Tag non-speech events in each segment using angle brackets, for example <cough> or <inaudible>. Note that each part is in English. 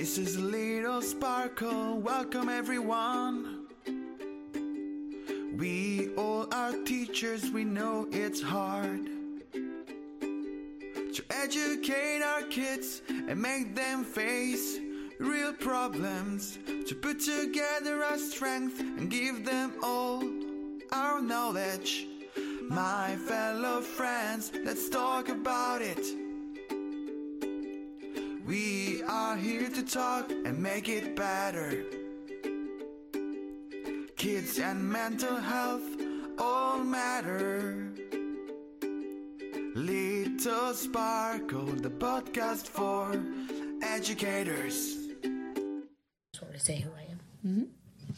This is Little Sparkle. Welcome, everyone. We all are teachers, we know it's hard to educate our kids and make them face real problems. To put together our strength and give them all our knowledge. My fellow friends, let's talk about it. We are here to talk and make it better. Kids and mental health all matter. Little Sparkle, the podcast for educators. Just want to say who I am. Mm-hmm.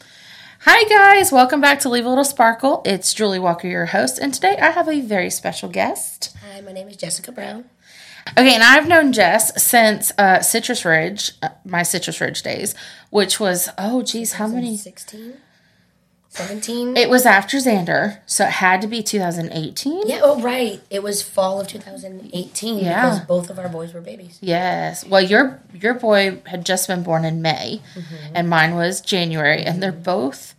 Hi, guys. Welcome back to Leave a Little Sparkle. It's Julie Walker, your host, and today I have a very special guest. Hi, my name is Jessica Brown. Okay, and I've known Jess since uh, Citrus Ridge, uh, my Citrus Ridge days, which was, oh, geez, how many? 16? 17? It was after Xander, so it had to be 2018. yeah, oh, right. It was fall of 2018 Yeah. because both of our boys were babies. Yes. Well, your your boy had just been born in May, and mine was January, and they're both.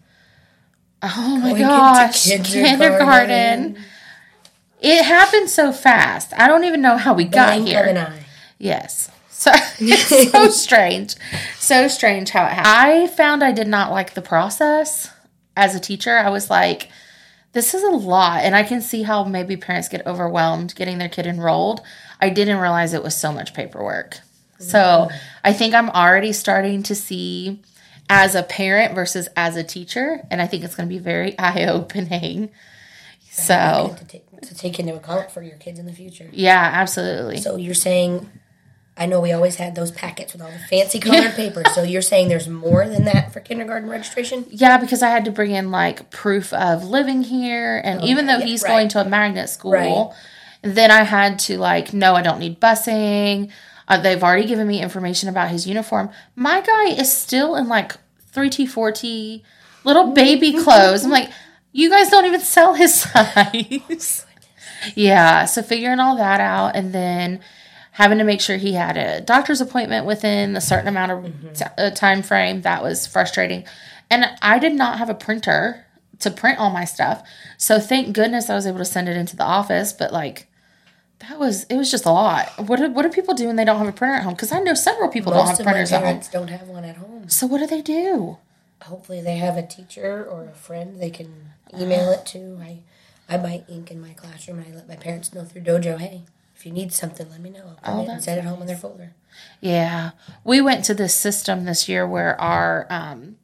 Oh my Going gosh! kindergarten. Kindergarten. It happened so fast. I don't even know how we got Blink here. of an eye. Yes. So <laughs> it's so <laughs> strange. So strange how it happened. I found I did not like the process as a teacher. I was like, this is a lot. And I can see how maybe parents get overwhelmed getting their kid enrolled. I didn't realize it was so much paperwork. So I think I'm already starting to see as a parent versus as a teacher. And I think it's going to be very <laughs> eye opening. So, take, to take into account for your kids in the future. yeah, absolutely. So you're saying, I know we always had those packets with all the fancy colored <laughs> papers. So you're saying there's more than that for kindergarten registration? Yeah, because I had to bring in like proof of living here, and even though yeah, he's right. going to a magnet school, Right. then I had to like, no, I don't need busing. Uh, they've already given me information about his uniform. My guy is still in like three T, four T, little baby <laughs> clothes. I'm like, you guys don't even sell his <laughs> size. Yeah, so figuring all that out, and then having to make sure he had a doctor's appointment within a certain amount of t- uh, time frame that was frustrating. And i did not have a printer to print all my stuff so thank goodness i was able to send it into the office but like that was it was just a lot. What do, what do people do when they don't have a printer at home? Because i know several people don't have of my printers at home. don't have one at home. so what do they do? Hopefully they have a teacher or a friend they can email <sighs> it to. I, I buy ink in my classroom and I let my parents know through Dojo, hey, if you need something, let me know. I'll print it and set it home in their folder. Yeah. We went to this system this year where our um,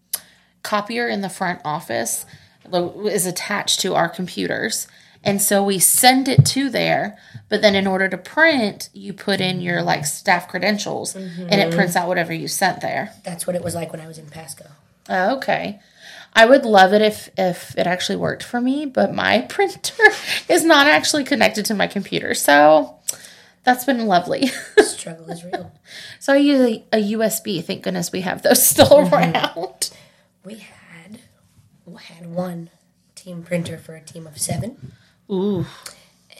copier in the front office is attached to our computers. And so we send it to there, but then in order to print, you put in your like staff credentials and it prints out whatever you sent there. That's what it was like when I was in Pasco. Oh, okay. I would love it if if it actually worked for me, but my <laughs> printer is not actually connected to my computer. So that's been lovely. <laughs> Struggle is real. So I use a, a USB. Thank goodness we have those still mhm. around. We had we had one team printer for a team of seven. Ooh.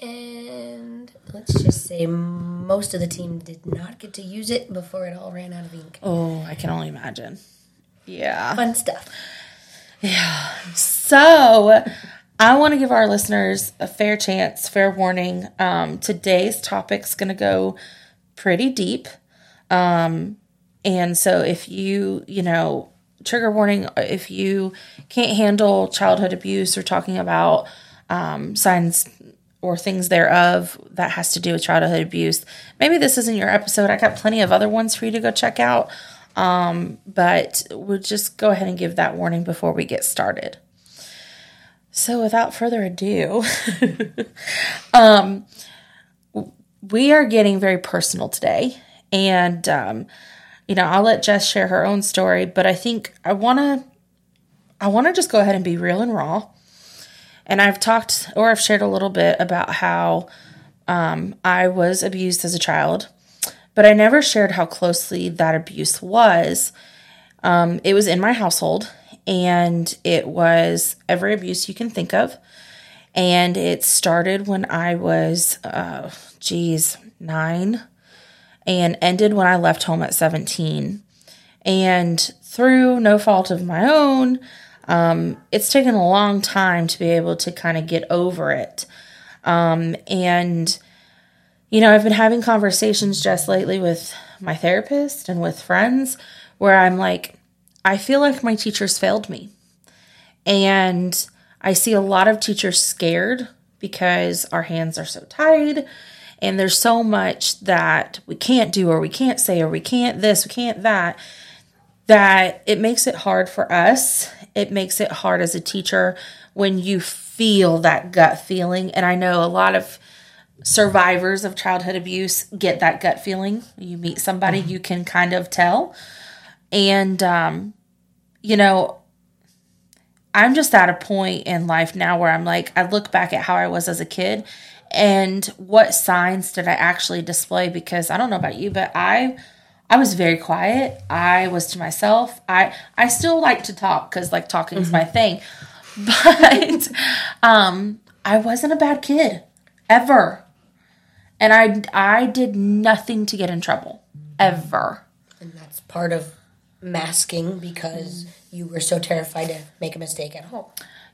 And let's just say most of the team did not get to use it before it all ran out of ink. Oh, I can only imagine. Yeah. Fun stuff. <sighs> So I want to give our listeners a fair chance, fair warning. Um, today's topic's going to go pretty deep. Um, and so if you, you know, trigger warning, if you can't handle childhood abuse or talking about um, signs or things thereof that has to do with childhood abuse, maybe this isn't your episode. I got plenty of other ones for you to go check out. Um, but we'll just go ahead and give that warning before we get started. So, without further ado, <laughs> um, we are getting very personal today. And, um, you know, I'll let Jess share her own story, but I think I want to. I want to just go ahead and be real and raw. And I've talked or I've shared a little bit about how um, I was abused as a child, but I never shared how closely that abuse was. Um, it was in my household, and it was every abuse you can think of. And it started when I was, uh, geez, nine, and ended when I left home at 17. And through no fault of my own, um, it's taken a long time to be able to kind of get over it. Um, and, you know, I've been having conversations just lately with my therapist and with friends where I'm like, I feel like my teachers failed me. And I see a lot of teachers scared because our hands are so tied and there's so much that we can't do or we can't say or we can't this, we can't that that it makes it hard for us. It makes it hard as a teacher when you feel that gut feeling and I know a lot of survivors of childhood abuse get that gut feeling. You meet somebody, mm-hmm. you can kind of tell. And um you know, I'm just at a point in life now where I'm like, I look back at how I was as a kid and what signs did I actually display because I don't know about you, but I I was very quiet. I was to myself. I I still like to talk cuz like talking is mm-hmm. my thing. <laughs> But um I wasn't a bad kid ever. And I I did nothing to get in trouble ever. And that's part of masking because you were so terrified to make a mistake at home.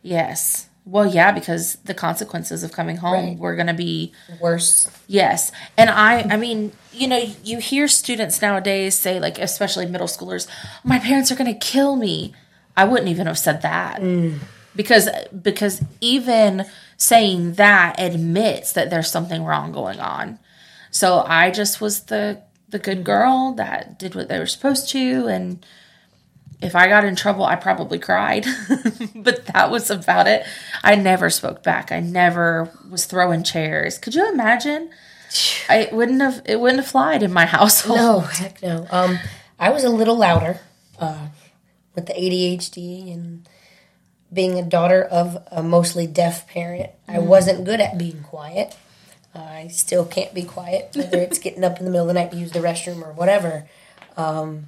Yes. Well, yeah, because the consequences of coming home right. were going to be worse. Yes. And I I mean, you know, you hear students nowadays say like especially middle schoolers, my parents are going to kill me. I wouldn't even have said that. Mm. Because because even saying that admits that there's something wrong going on. So I just was the the good girl that did what they were supposed to and if I got in trouble, I probably cried, <laughs> but that was about it. I never spoke back. I never was throwing chairs. Could you imagine? <sighs> I wouldn't have. It wouldn't have flied in my <laughs> household. No, heck no. Um, I was a little louder uh, with the ADHD and being a daughter of a mostly deaf parent. Mm. I wasn't good at being quiet. Uh, I still can't be quiet, whether it's getting up in the middle of the night to use the restroom or whatever. Um,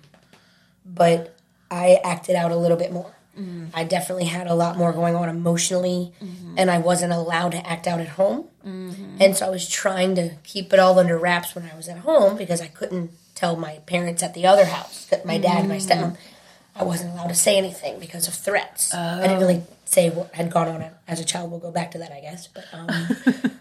but I acted out a little bit more. Mm-hmm. I definitely had a lot more going on emotionally, mm-hmm. and I wasn't allowed to act out at home. Mm-hmm. And so I was trying to keep it all under wraps when I was at home because I couldn't tell my parents at the other house, that my dad and my mm-hmm. stepmom, I wasn't allowed to say anything because of threats. Oh. I didn't really say what had gone on as a child. We'll go back to that, I guess. But um, <laughs>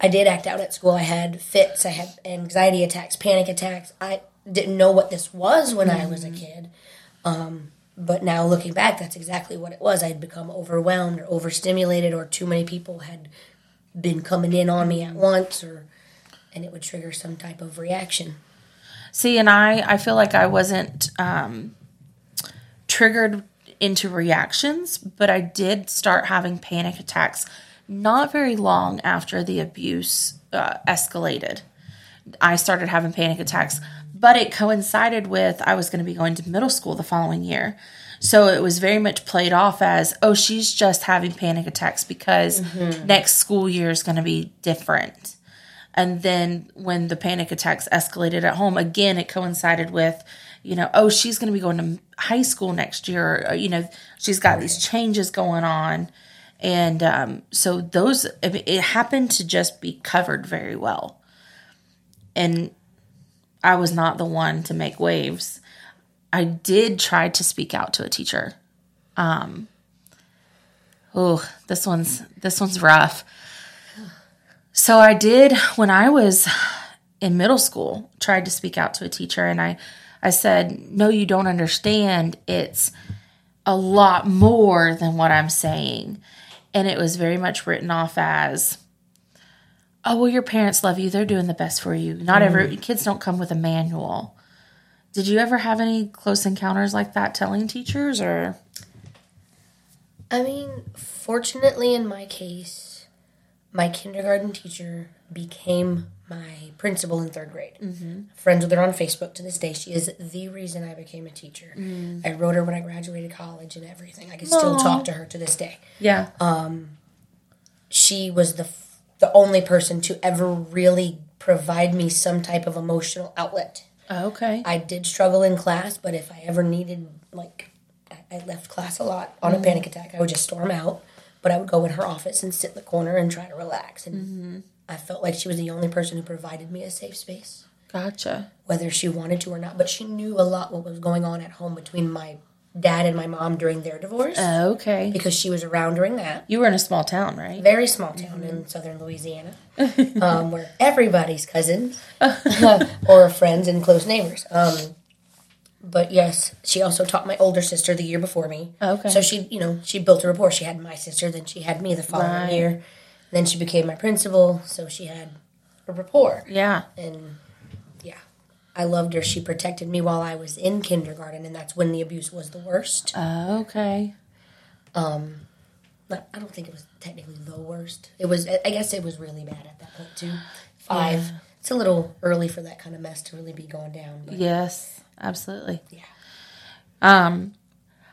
I did act out at school. I had fits. I had anxiety attacks, panic attacks. I didn't know what this was when mm-hmm. I was a mm-hmm. kid. Um, but now looking back, that's exactly what it was. I'd become overwhelmed or overstimulated, or too many people had been coming in on me at once, or and it would trigger some type of reaction. See, and I, I feel like I wasn't um, triggered into reactions, but I did start having panic attacks not very long after the abuse uh, escalated. I started having panic attacks but it coincided with I was going to be going to middle school the following year. So it was very much played off as, oh, she's just having panic attacks because mm-hmm. next school year is going to be different. And then when the panic attacks escalated at home, again, it coincided with, you know, oh, she's going to be going to high school next year. Or, you know, she's got these changes going on. And um, so those, it happened to just be covered very well. And I was not the one to make waves. I did try to speak out to a teacher. Um, oh, this one's this one's rough. So I did when I was in middle school, tried to speak out to a teacher and I I said, "No, you don't understand. It's a lot more than what I'm saying." And it was very much written off as oh well your parents love you they're doing the best for you not mm. every kids don't come with a manual did you ever have any close encounters like that telling teachers or i mean fortunately in my case my kindergarten teacher became my principal in third grade mm-hmm. friends with her on facebook to this day she is the reason i became a teacher mm. i wrote her when i graduated college and everything i can still talk to her to this day yeah um she was the the only person to ever really provide me some type of emotional outlet. Okay. I did struggle in class, but if I ever needed, like, I left class a lot on mm-hmm. a panic attack, I would just storm out. But I would go in her office and sit in the corner and try to relax. And mm-hmm. I felt like she was the only person who provided me a safe space. Gotcha. whether she wanted to or not. But she knew a lot what was going on at home between my dad and my mom during their divorce Okay. because she was around during that. You were in a small town, right? Very small town in southern Louisiana, <laughs> um, where everybody's cousins <laughs> <laughs> or friends and close neighbors. Um, but yes, she also taught my older sister the year before me. Okay. So she, you know, she built a rapport. She had my sister, then she had me the following Right. year. Then she became my principal, so she had a rapport. Yeah. And yeah, I loved her. She protected me while I was in kindergarten, and that's when the abuse was the worst. Okay. Um but I don't think it was technically the worst. It was, I guess it was really bad at that point too. Five. It's a little early for that kind of mess to really be going down. But Yes, absolutely. Yeah. Um,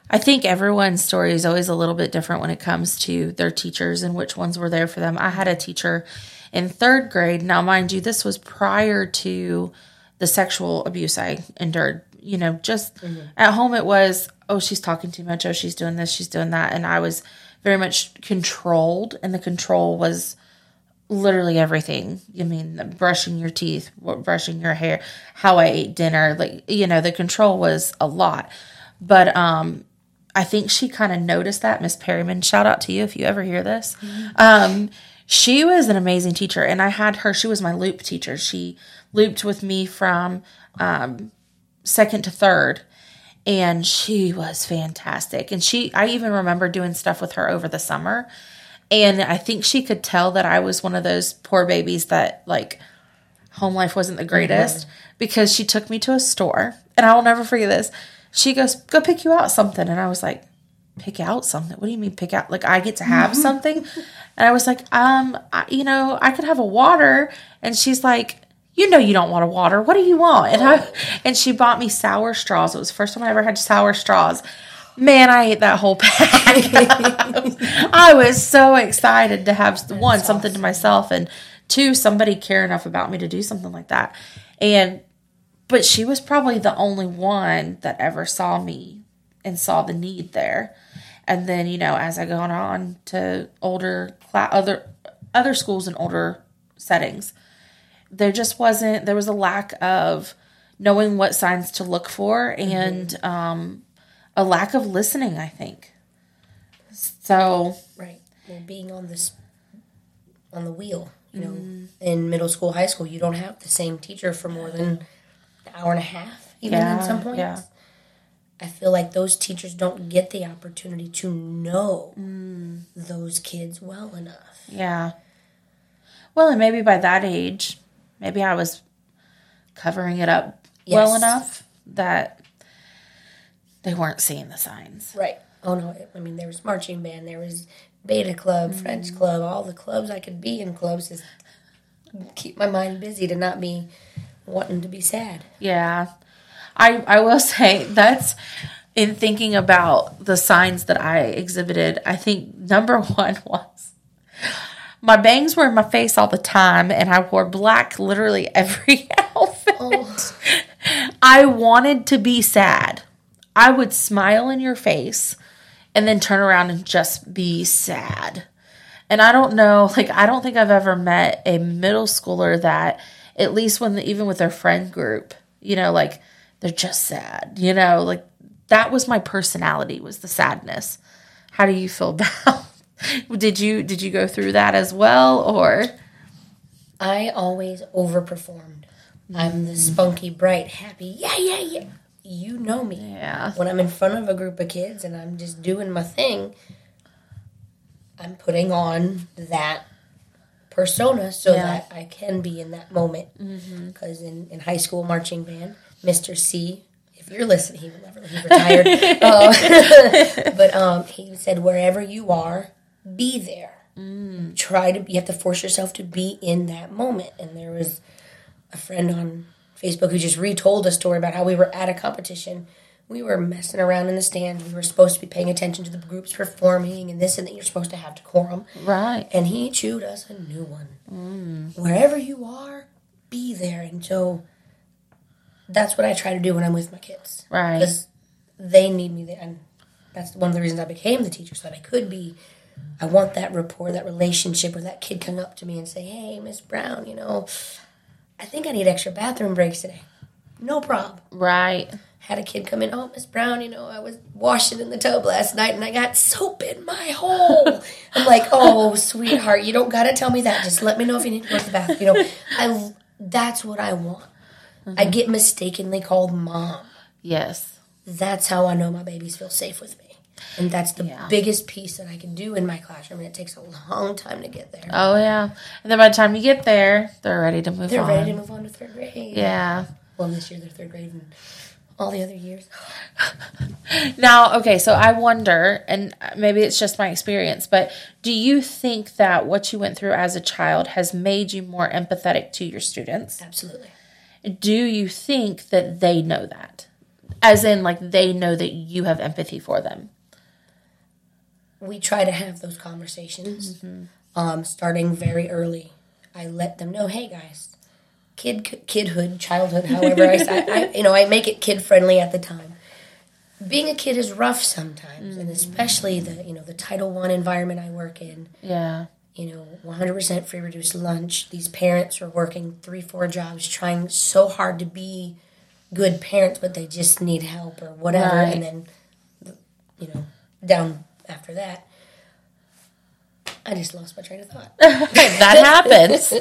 I think everyone's story is always a little bit different when it comes to their teachers and which ones were there for them. I had a teacher in third grade. Now, mind you, this was prior to the sexual abuse I endured. You know, just at home, it was, oh, she's talking too much. Oh, she's doing this, she's doing that. And I was very much controlled, and the control was literally everything. I mean, brushing your teeth, brushing your hair, how I ate dinner, like you know, the control was a lot. But um I think she kind of noticed that. Miss Perryman, shout out to you if you ever hear this. Um she was an amazing teacher and I had her she was my loop teacher. She looped with me from um second to third and she was fantastic. And she I even remember doing stuff with her over the summer. And I think she could tell that I was one of those poor babies that like home life wasn't the greatest because she took me to a store and I will never forget this. She goes, "Go pick you out something." And I was like, "Pick out something? What do you mean pick out? Like I get to have something?" And I was like, "Um, I, you know, I could have a water." And she's like, "You know you don't want a water. What do you want?" And I and she bought me sour straws. It was the first time I ever had sour straws. Man, I ate that whole pack. <laughs> I was so excited to have one something to myself and two somebody care enough about me to do something like that. And but she was probably the only one that ever saw me and saw the need there. And then, you know, as I gone on to older cla- other other schools and older settings, there just wasn't there was a lack of knowing what signs to look for and um, a lack of listening, I think. So Right. Well, being on this, on the wheel, you know, in middle school, high school, you don't have the same teacher for more than an hour and a half, even Yeah, at some points. yeah. I feel like those teachers don't get the opportunity to know mm. those kids well enough. Yeah. Well, and maybe by that age, maybe I was covering it up well enough that they weren't seeing the signs. Right. Oh no! I mean, there was marching band, there was beta club, French mm-hmm. club, all the clubs I could be in. Clubs to keep my mind busy to not be wanting to be sad. Yeah. I I will <laughs> say that's in thinking about the signs that I exhibited, I think number <laughs> one was my bangs were in my face all the time and I wore black literally <laughs> every outfit. Oh. I wanted to be sad. I would smile in your face and then turn around and just be sad. And I don't know, <laughs> like I don't think I've ever met a middle schooler that at least when even with their friend group, you know, like they're just sad, you know, like that was my personality was the sadness. How do you feel <laughs> about did you did you go through that as well or I always overperformed. I'm the spunky, bright, happy, yeah, yeah, yeah. You know me. yeah. When I'm in front of a group of kids and I'm just doing my thing, I'm putting on that persona so Yeah. that I can be in that moment. Because in, in high school marching band, Mr. C, if you're listening, he will never, he retired. <laughs> Uh, <laughs> but um, he said, wherever you are, be there. Try to, you have to force yourself to be in that moment. And there was a friend on Facebook who just retold a story about how we were at a competition. We were messing around in the stands. We were supposed to be paying attention to the groups performing and this and that. You're supposed to have decorum. Right. And he chewed us a new one. Wherever you are, be there. And so that's what I try to do when I'm with my kids. Right. Because they need me there. And that's one of the reasons I became the teacher, so that I could be. I want that rapport, that relationship where that kid come up to me and say, Hey, Miss Brown, you know, I think I need extra bathroom breaks today. No problem. Right. Had a kid come in, oh, Miss Brown, you know, I was washing in the tub last night and I got soap in my hole. <laughs> I'm like, oh, sweetheart, you don't gotta tell me that. Just let me know if you need to go to the bathroom. You know, I that's what I want. I mm-hmm. get mistakenly called mom. Yes. That's how I know my babies feel safe with me. And that's the Yeah. biggest piece that I can do in my classroom. And it takes a long time to get there. Oh yeah. And then by the time you get there, they're ready to move They're on. ready to move on to third grade. yeah. Well, this year they're third grade and all the other years. <laughs> Now, okay, so I wonder, and maybe it's just my experience, but do you think that what you went through as a child has made you more empathetic to your students? Absolutely. Do you think that they know that? As in, like, they know that you have empathy for them? We try to have those conversations um, starting very early. I let them know, hey guys, kid, kidhood, childhood, however I, I, you know, I make it kid friendly at the time. Being a kid is rough sometimes, and especially the you know the Title One environment I work in. Yeah. You know, 100% free reduced lunch. These parents are working three, four jobs, trying so hard to be good parents, but they just need help or whatever. Right. And then, you know, down after that, I just lost my train of thought. <laughs> <laughs> that happens.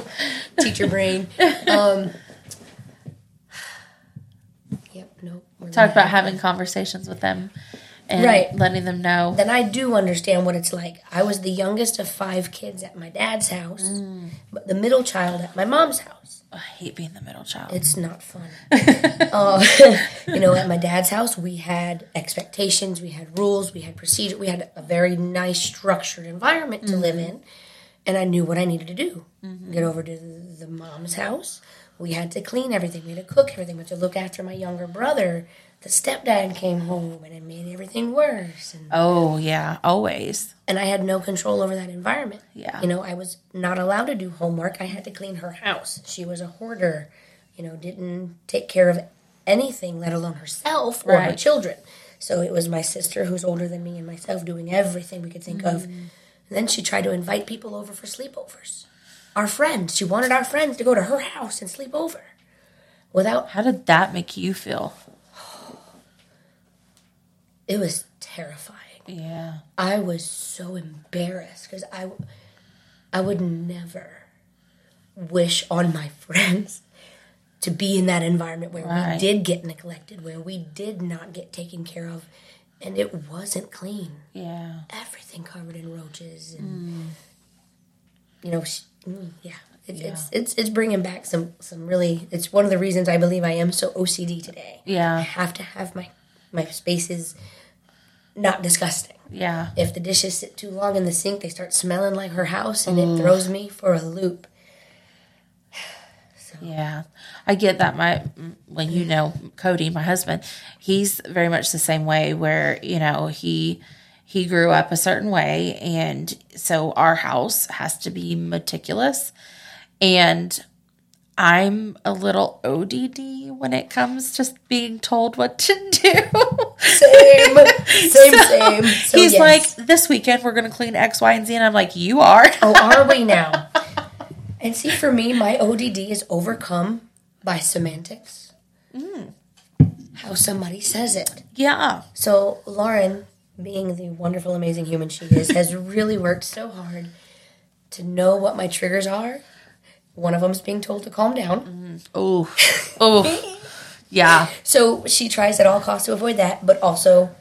Teacher brain. Um, <sighs> yep, nope. Talk about having conversations with them and Right. letting them know. Then I do understand what it's like. I was the youngest of five kids at my dad's house, Mm. but the middle child at my mom's house. I hate being the middle child. It's not fun. uh, <laughs> <laughs> you know, at my dad's house, we had expectations, we had rules, we had procedure, we had a very nice structured environment to live in, and I knew what I needed to do. Get over to the, the mom's house. We had to clean everything. We had to cook everything. We had to look after my younger brother. The stepdad came home and it made everything worse. And oh, yeah, always. and I had no control over that environment. Yeah. You know, I was not allowed to do homework. I had to clean her house. She was a hoarder, you know, didn't take care of anything, let alone herself or her children. So it was my sister, who's older than me, and myself doing everything we could think of. Mm. And then she tried to invite people over for sleepovers. Our friends. She wanted our friends to go to her house and sleep over. Without, How did that make you feel? <sighs> it was terrifying. Yeah. I was so embarrassed because I, I would never wish on my <laughs> friends to be in that environment where Right. we did get neglected, where we did not get taken care of, and it wasn't clean. Yeah. Everything covered in roaches, and mm. you know, mm, yeah. It, It's it's it's bringing back some some really. It's one of the reasons I believe I am so OCD today. Yeah, I have to have my my spaces not disgusting Yeah. if the dishes sit too long in the sink, they start smelling like her house, and it throws me for a loop. <sighs> Yeah, I get that. My, well, you know, Cody, my husband, he's very much the same way. Where you know he he grew up a certain way, and so our house has to be meticulous. And I'm a little ODD when it comes to being told what to <laughs> do. Same, same, same. So he's yes. like, this weekend we're going to clean X, Y, and Z, and I'm like, you are. "Oh, are we <laughs> now?" And see, for me, my ODD is overcome by semantics. Mm. How somebody says it. yeah, So Lauren, being the wonderful, amazing human she is, has really worked so hard to know what my triggers are. One of them is being told to calm down. oh, oh, yeah, So she tries at all costs to avoid that, but also,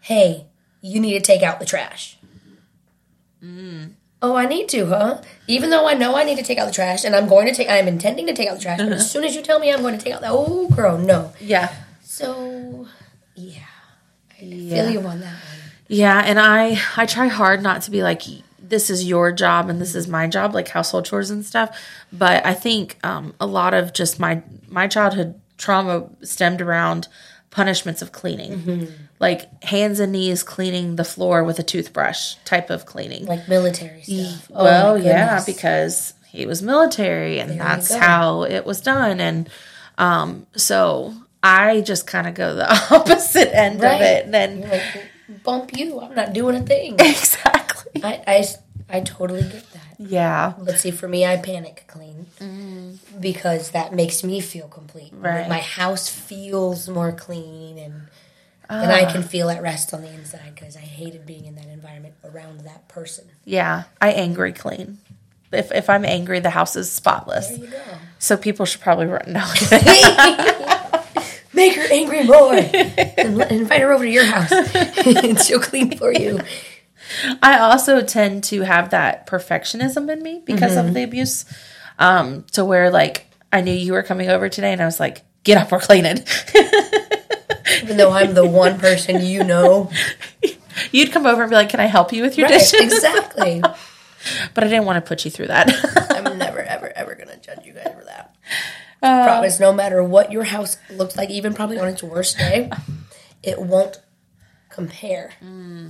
hey, you need to take out the trash. Mm. Oh, I need to, huh? Even though I know I need to take out the trash, and I'm going to take, I'm intending to take out the trash, but as uh-huh. soon as you tell me I'm going to take out the, oh, girl, no. yeah. So, yeah, I feel you on that one. Yeah, and I I try hard not to be like this is your job and this is my job, like household chores and stuff. But I think um, a lot of just my my childhood trauma stemmed around punishments of cleaning, like hands and knees cleaning the floor with a toothbrush type of cleaning. Like military stuff. Oh, well, yeah, because he was military and that's how it was done, and um, so I just kind of go the <laughs> opposite end Right. of it, and then like, bump you. I'm not doing a thing. <laughs> exactly. I, I, I totally get that. Yeah. Let's see, for me, I panic clean mm. because that makes me feel complete. Right. My house feels more clean and and I ah. can feel at rest on the inside because I hated being in that environment around that person. Yeah. I angry clean. If, if I'm angry, the house is spotless. There you go. So people should probably run. No. <laughs> <laughs> Make her angry more <laughs> and let- invite her over to your house and <laughs> she'll clean for you. I also tend to have that perfectionism in me because Mm-hmm. of the abuse. Um, to where like I knew you were coming over today and I was like, get up, we're cleaning. <laughs> Even though I'm the one person you know. You'd come over and be like, Can I help you with your Right, dishes? exactly. But I didn't want to put you through that. I'm never, ever, ever gonna judge you guys that. Promise, no matter what your house looks like, even probably on its worst day, <laughs> it won't compare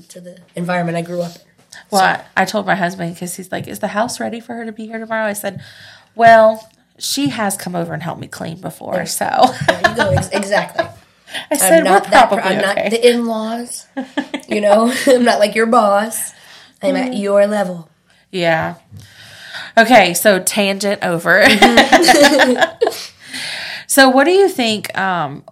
to the environment I grew up in. well, I, I told my husband because he's like, Is the house ready for her to be here tomorrow? I said, Well, she has come over and helped me clean before, so There you go. Ex- exactly. <laughs> I said I'm not that. probably I'm not okay. the in-laws. You know, <laughs> I'm not like your boss. I'm at mm. your level. Yeah. Okay, so tangent over. <laughs> so what do you think um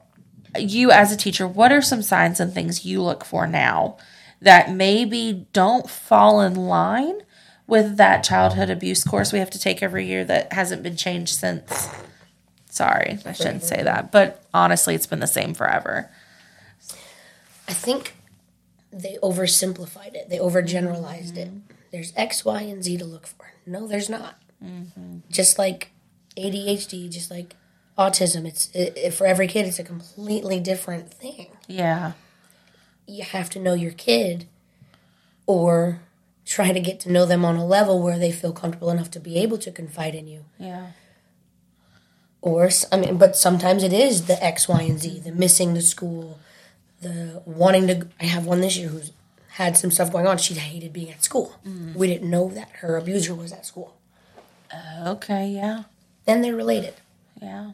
you as a teacher, what are some signs and things you look for now that maybe don't fall in line with that childhood abuse course we have to take every year that hasn't been changed since Sorry, I shouldn't say that, but honestly, it's been the same forever. I think they oversimplified it. They overgeneralized it. There's X, Y, and Z to look for. No, there's not. Mm-hmm. Just like ADHD, just like autism, it's it, it- for every kid. It's a completely different thing. Yeah. You have to know your kid, or try to get to know them on a level where they feel comfortable enough to be able to confide in you. Yeah. Or I mean, but sometimes it is the X, Y, and Z, the missing the school, the wanting to. I have one this year who's had some stuff going on. She hated being at school. Mm. We didn't know that her abuser was at school. Uh, okay, yeah. Then they're related. Yeah.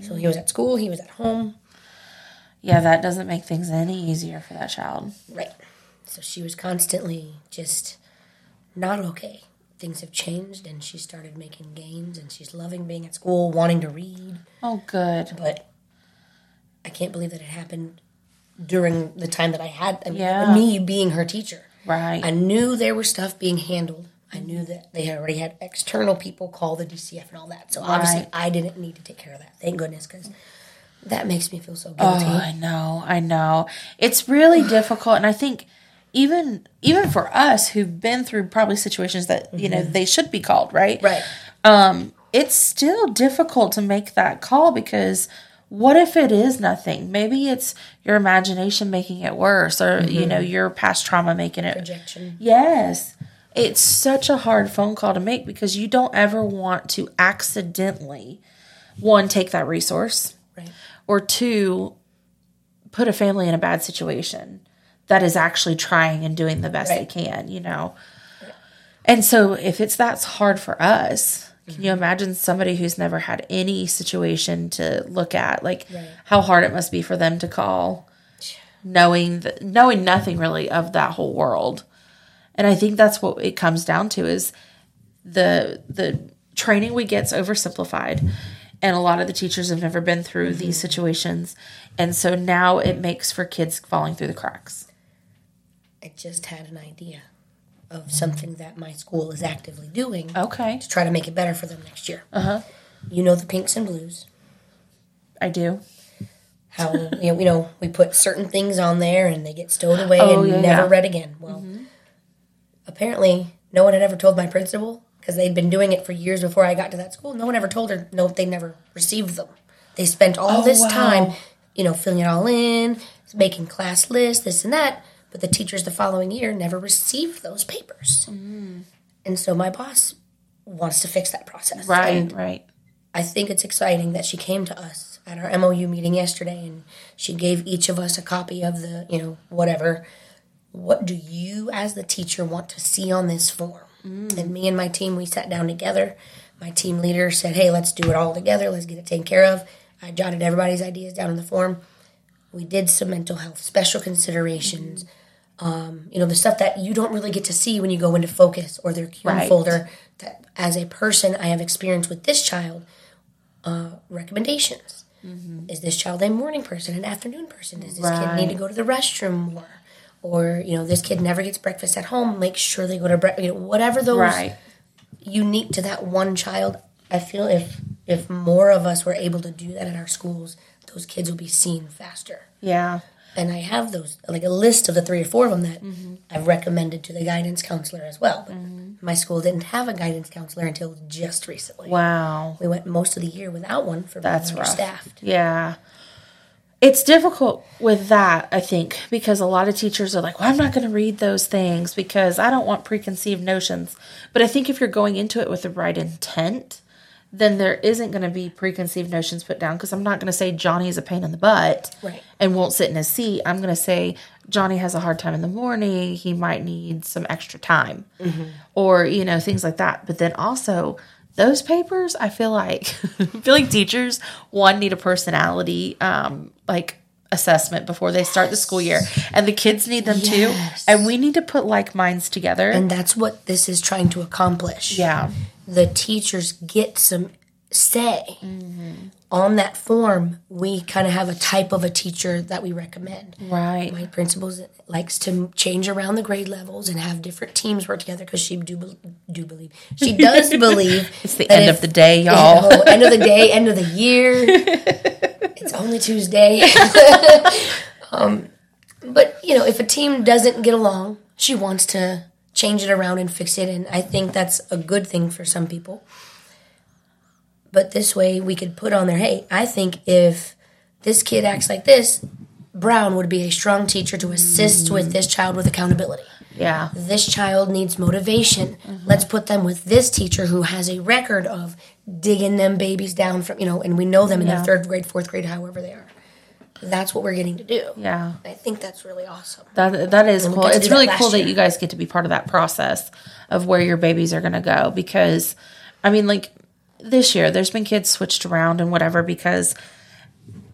So he was at school. He was at home. Yeah, that doesn't make things any easier for that child. Right. So she was constantly just not okay. Things have changed, and she started making gains, and she's loving being at school, wanting to read. Oh, good. but I can't believe that it happened during the time that I had I mean, Yeah. me being her teacher. Right. I knew there was stuff being handled. I knew that they had already had external people call the DCF and all that. So obviously, Right. I didn't need to take care of that. Thank goodness, because that makes me feel so guilty. Oh, I know, I know. It's really <sighs> difficult, and I think even even for us who've been through probably situations that you know they should be called, right? Right. Um, it's still difficult to make that call because what if it is nothing? Maybe it's your imagination making it worse, or you know mm-hmm. your past trauma making it Rejection. Yes. It's such a hard phone call to make because you don't ever want to accidentally one take that resource Right. or two put a family in a bad situation that is actually trying and doing the best they can, you know. And so if it's that's hard for us, can you imagine somebody who's never had any situation to look at like Right. how hard it must be for them to call knowing that knowing nothing really of that whole world. And I think that's what it comes down to is the the training we get's oversimplified. And a lot of the teachers have never been through these mm-hmm. situations. And so now it makes for kids falling through the cracks. I just had an idea of something that my school is actively doing okay to try to make it better for them next year. Uh huh. You know the pinks and blues. i do how <laughs> you know, you know we put certain things on there and they get stowed away Oh, and yeah, never yeah. read again. Well, apparently no one had ever told my principal because they'd been doing it for years before I got to that school. No one ever told her no, they never received them. They spent all this Oh, wow. time, you know, filling it all in, making class lists, this and that. But the teachers the following year never received those papers. Mm. And so my boss wants to fix that process. right And right I think it's exciting that she came to us at our MOU meeting yesterday and she gave each of us a copy of the, you know, whatever. What do you, as the teacher, want to see on this form? And me and my team, we sat down together. My team leader said, hey, let's do it all together. Let's get it taken care of. I jotted everybody's ideas down on the form. We did some mental health, special considerations, Um, you know, the stuff that you don't really get to see when you go into focus or their cue Right. folder. That as a person, I have experience with this child. Uh, recommendations. Is this child a morning person, an afternoon person? Does this kid need to go to the restroom more? Or you know, this kid never gets breakfast at home. Make sure they go to breakfast. You know, whatever those Right. unique to that one child. I feel if if more of us were able to do that in our schools, those kids will be seen faster. Yeah. And I have those like a list of the three or four of them that mm-hmm. I've recommended to the guidance counselor as well. But mm-hmm. my school didn't have a guidance counselor until just recently. Wow. We went most of the year without one for That's being rough. understaffed. Yeah. It's difficult with that, I think, because a lot of teachers are like, well, I'm not going to read those things because I don't want preconceived notions. But I think if you're going into it with the right intent, then there isn't going to be preconceived notions put down because I'm not going to say Johnny is a pain in the butt Right. and won't sit in his seat. I'm going to say Johnny has a hard time in the morning. He might need some extra time or, you know, things like that. But then also, those papers, I feel like, I <laughs> feel like teachers, one, need a personality, um, like, assessment before they start the school year and the kids need them Yes. too and we need to put like minds together And that's what this is trying to accomplish. yeah the teachers get some say on that form we kind of have a type of a teacher that we recommend right my principal likes to change around the grade levels and have different teams work together because she do do believe she does <laughs> believe it's the end if- of the day y'all Oh, end of the day, end of the <laughs> year. it's only Tuesday. <laughs> um, but you know, if a team doesn't get along, she wants to change it around and fix it, and I think that's a good thing for some people. But this way, we could put on there, hey, I think if this kid acts like this, Brown would be a strong teacher to assist mm. with this child with accountability yeah this child needs motivation. Mm-hmm. Let's put them with this teacher who has a record of digging them babies down from, you know, and we know them in Yeah. their third grade, fourth grade, however they are. That's what we're getting to do. yeah I think that's really awesome. That that is cool. It's that really cool that you guys get to be part of that process of where your babies are going to go because I mean like this year there's been kids switched around and whatever because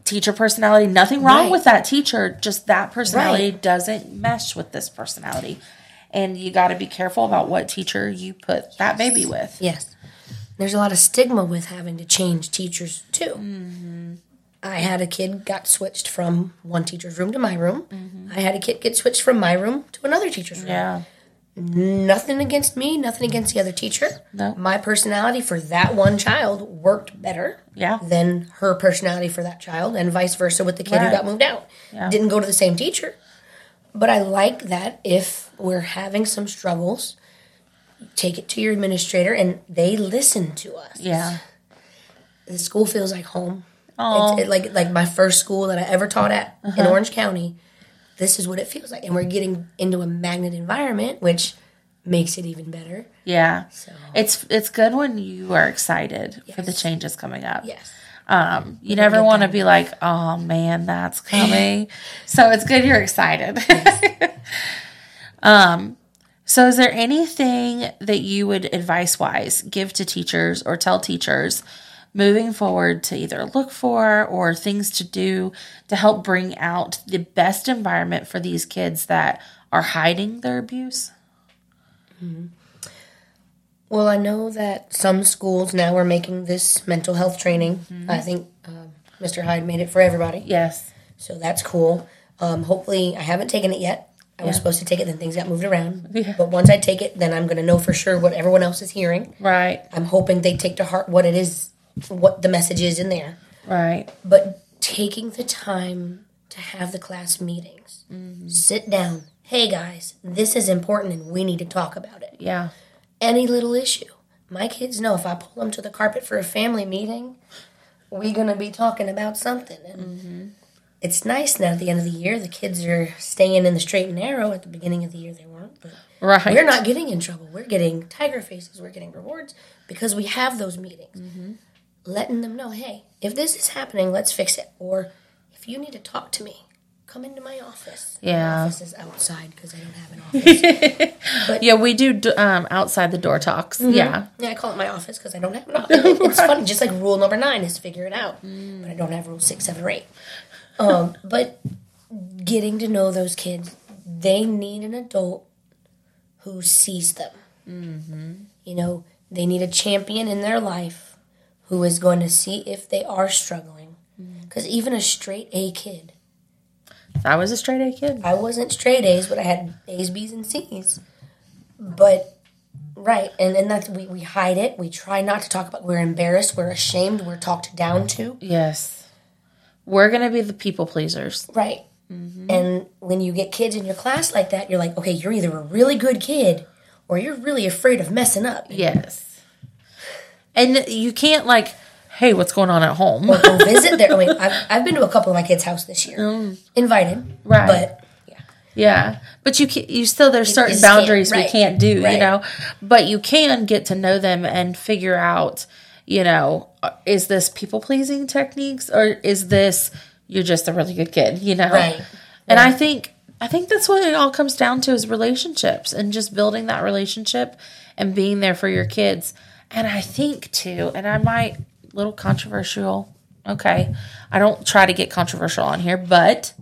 teacher personality nothing wrong Right. with that teacher just that personality Right. doesn't mesh with this personality and you got to be careful about what teacher you put that baby with. Yes. There's a lot of stigma with having to change teachers too. Mm-hmm. I had a kid got switched from one teacher's room to my room. Mm-hmm. I had a kid get switched from my room to another teacher's room. Yeah. nothing against me, nothing against the other teacher. No. My personality for that one child worked better Yeah. than her personality for that child, and vice versa with the kid who got moved out. Yeah. Didn't go to the same teacher. But I like that if we're having some struggles, take it to your administrator and they listen to us. Yeah. The school feels like home. Oh. It's it, like like my first school that I ever taught at in Orange County. This is what it feels like, and we're getting into a magnet environment, which makes it even better. Yeah. So It's it's good when you are excited for the changes coming up. yes, Um, you never want to be like, oh man, that's <laughs> coming. so it's good you're excited. <laughs> um, so is there anything that you would advice wise give to teachers or tell teachers moving forward to either look for or things to do to help bring out the best environment for these kids that are hiding their abuse? Well, I know that some schools now are making this mental health training. I think um, Mr. Hyde made it for everybody, Yes. so that's cool. Um, hopefully, I haven't taken it yet. I was supposed to take it, then things got moved around. Yeah. But once I take it, then I'm going to know for sure what everyone else is hearing. Right. I'm hoping they take to heart what it is, what the message is in there. Right. But taking the time to have the class meetings, mm-hmm. sit down. Hey guys, this is important and we need to talk about it. Yeah. Any little issue. My kids know if I pull them to the carpet for a family meeting, we're going to be talking about something. And mm-hmm. it's nice now at the end of the year, the kids are staying in the straight and narrow. At the beginning of the year, they weren't. But Right. we're not getting in trouble. We're getting tiger faces. We're getting rewards because we have those meetings. Mm-hmm. Letting them know, hey, if this is happening, let's fix it. Or if you need to talk to me, come into my office. Yeah. My office is outside because I don't have an office. <laughs> Yeah, we do um, outside the door talks. Yeah. yeah, I call it my office because I don't have an office. <laughs> It's funny, just like rule number nine is figure it out. But I don't have rule six, seven, or eight. Um, but getting to know those kids, they need an adult who sees them. You know, they need a champion in their life who is going to see if they are struggling. Mm-hmm. Because even a straight A kid, I was a straight A kid. I wasn't straight A's, but I had A's, B's, and C's. But right, and and that's we we hide it. We try not to talk about. We're embarrassed. We're ashamed. We're talked down to. Yes. We're going to be the people pleasers. Right. Mm-hmm. And when you get kids in your class like that, you're like, okay, you're either a really good kid or you're really afraid of messing up. Yes. And you can't like, hey, what's going on at home? Or go visit there. I mean, I've, I've been to a couple of my kids' house this year, invited, Right. But yeah, Yeah, but you can, you still there's certain just can't, boundaries we can't do, you know. But you can get to know them and figure out, you know, uh, is this people pleasing techniques or is this you're just a really good kid, you know? Right. And I think I think that's what it all comes down to is relationships and just building that relationship and being there for your kids. And I think too, and I might little controversial. Okay, I don't try to get controversial on here, but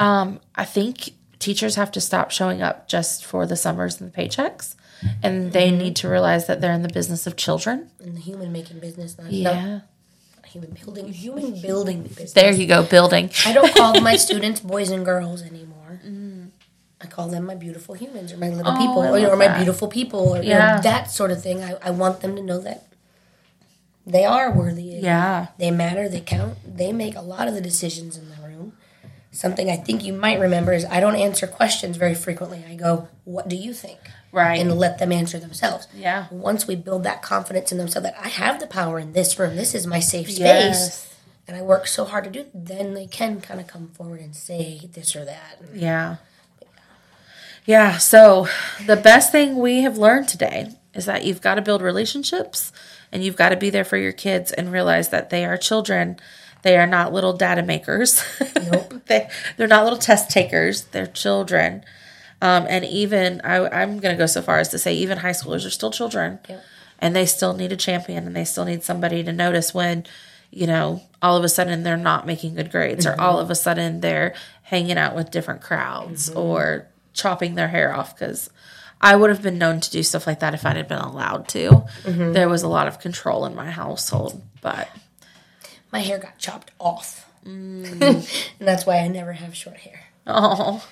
um, I think teachers have to stop showing up just for the summers and the paychecks, and they Mm-hmm. need to realize that they're in the business of children. in the human making business, not, Yeah, not human building, human building business. there you go, building. I don't call my <laughs> students boys and girls anymore. I call them my beautiful humans or my little oh, people. Oh, I or, or my beautiful people or you know, that sort of thing. I, I want them to know that they are worthy. Yeah, They matter, they count, they make a lot of the decisions in the room. Something I think you might remember is I don't answer questions very frequently. I go, What do you think? right. And let them answer themselves. Yeah. Once we build that confidence in themselves that I have the power in this room, this is my safe space, Yes. and I work so hard to do, then they can kind of come forward and say this or that. Yeah. Yeah. So the best thing we have learned today is that you've got to build relationships and you've got to be there for your kids and realize that they are children. They are not little data makers. Nope. <laughs> they, they're not little test takers. They're children. Um, and even, I, I'm going to go so far as to say, even high schoolers are still children. Yep. And they still need a champion and they still need somebody to notice when, you know, all of a sudden they're not making good grades or all of a sudden they're hanging out with different crowds or chopping their hair off because I would have been known to do stuff like that if I'd have been allowed to. Mm-hmm. There was a lot of control in my household, but My hair got chopped off. Mm. <laughs> and that's why I never have short hair. oh.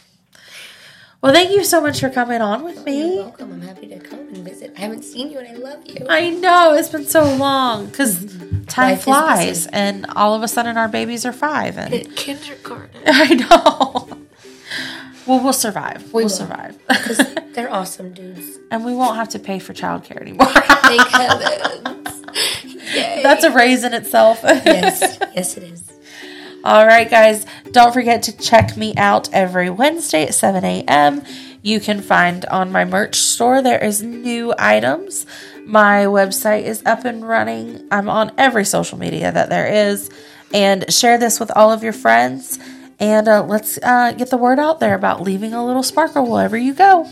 Well, thank you so much for coming on with You're me. welcome. I'm happy to come and visit. I haven't seen you and I love you. I know it's been so long because <laughs> time Life flies, and all of a sudden our babies are five, and <laughs> Kindergarten. I know. Well, we'll survive. We will will. survive, <laughs> They're awesome dudes. and we won't have to pay for childcare anymore. Thank <laughs> heavens. Yay. That's a raise in itself. <laughs> yes, yes, it is. All right, guys, don't forget to check me out every Wednesday at 7 a.m. You can find on my merch store, there is new items. My website is up and running. I'm on every social media that there is. And share this with all of your friends. And uh, let's uh, get the word out there about leaving a little sparkle wherever you go.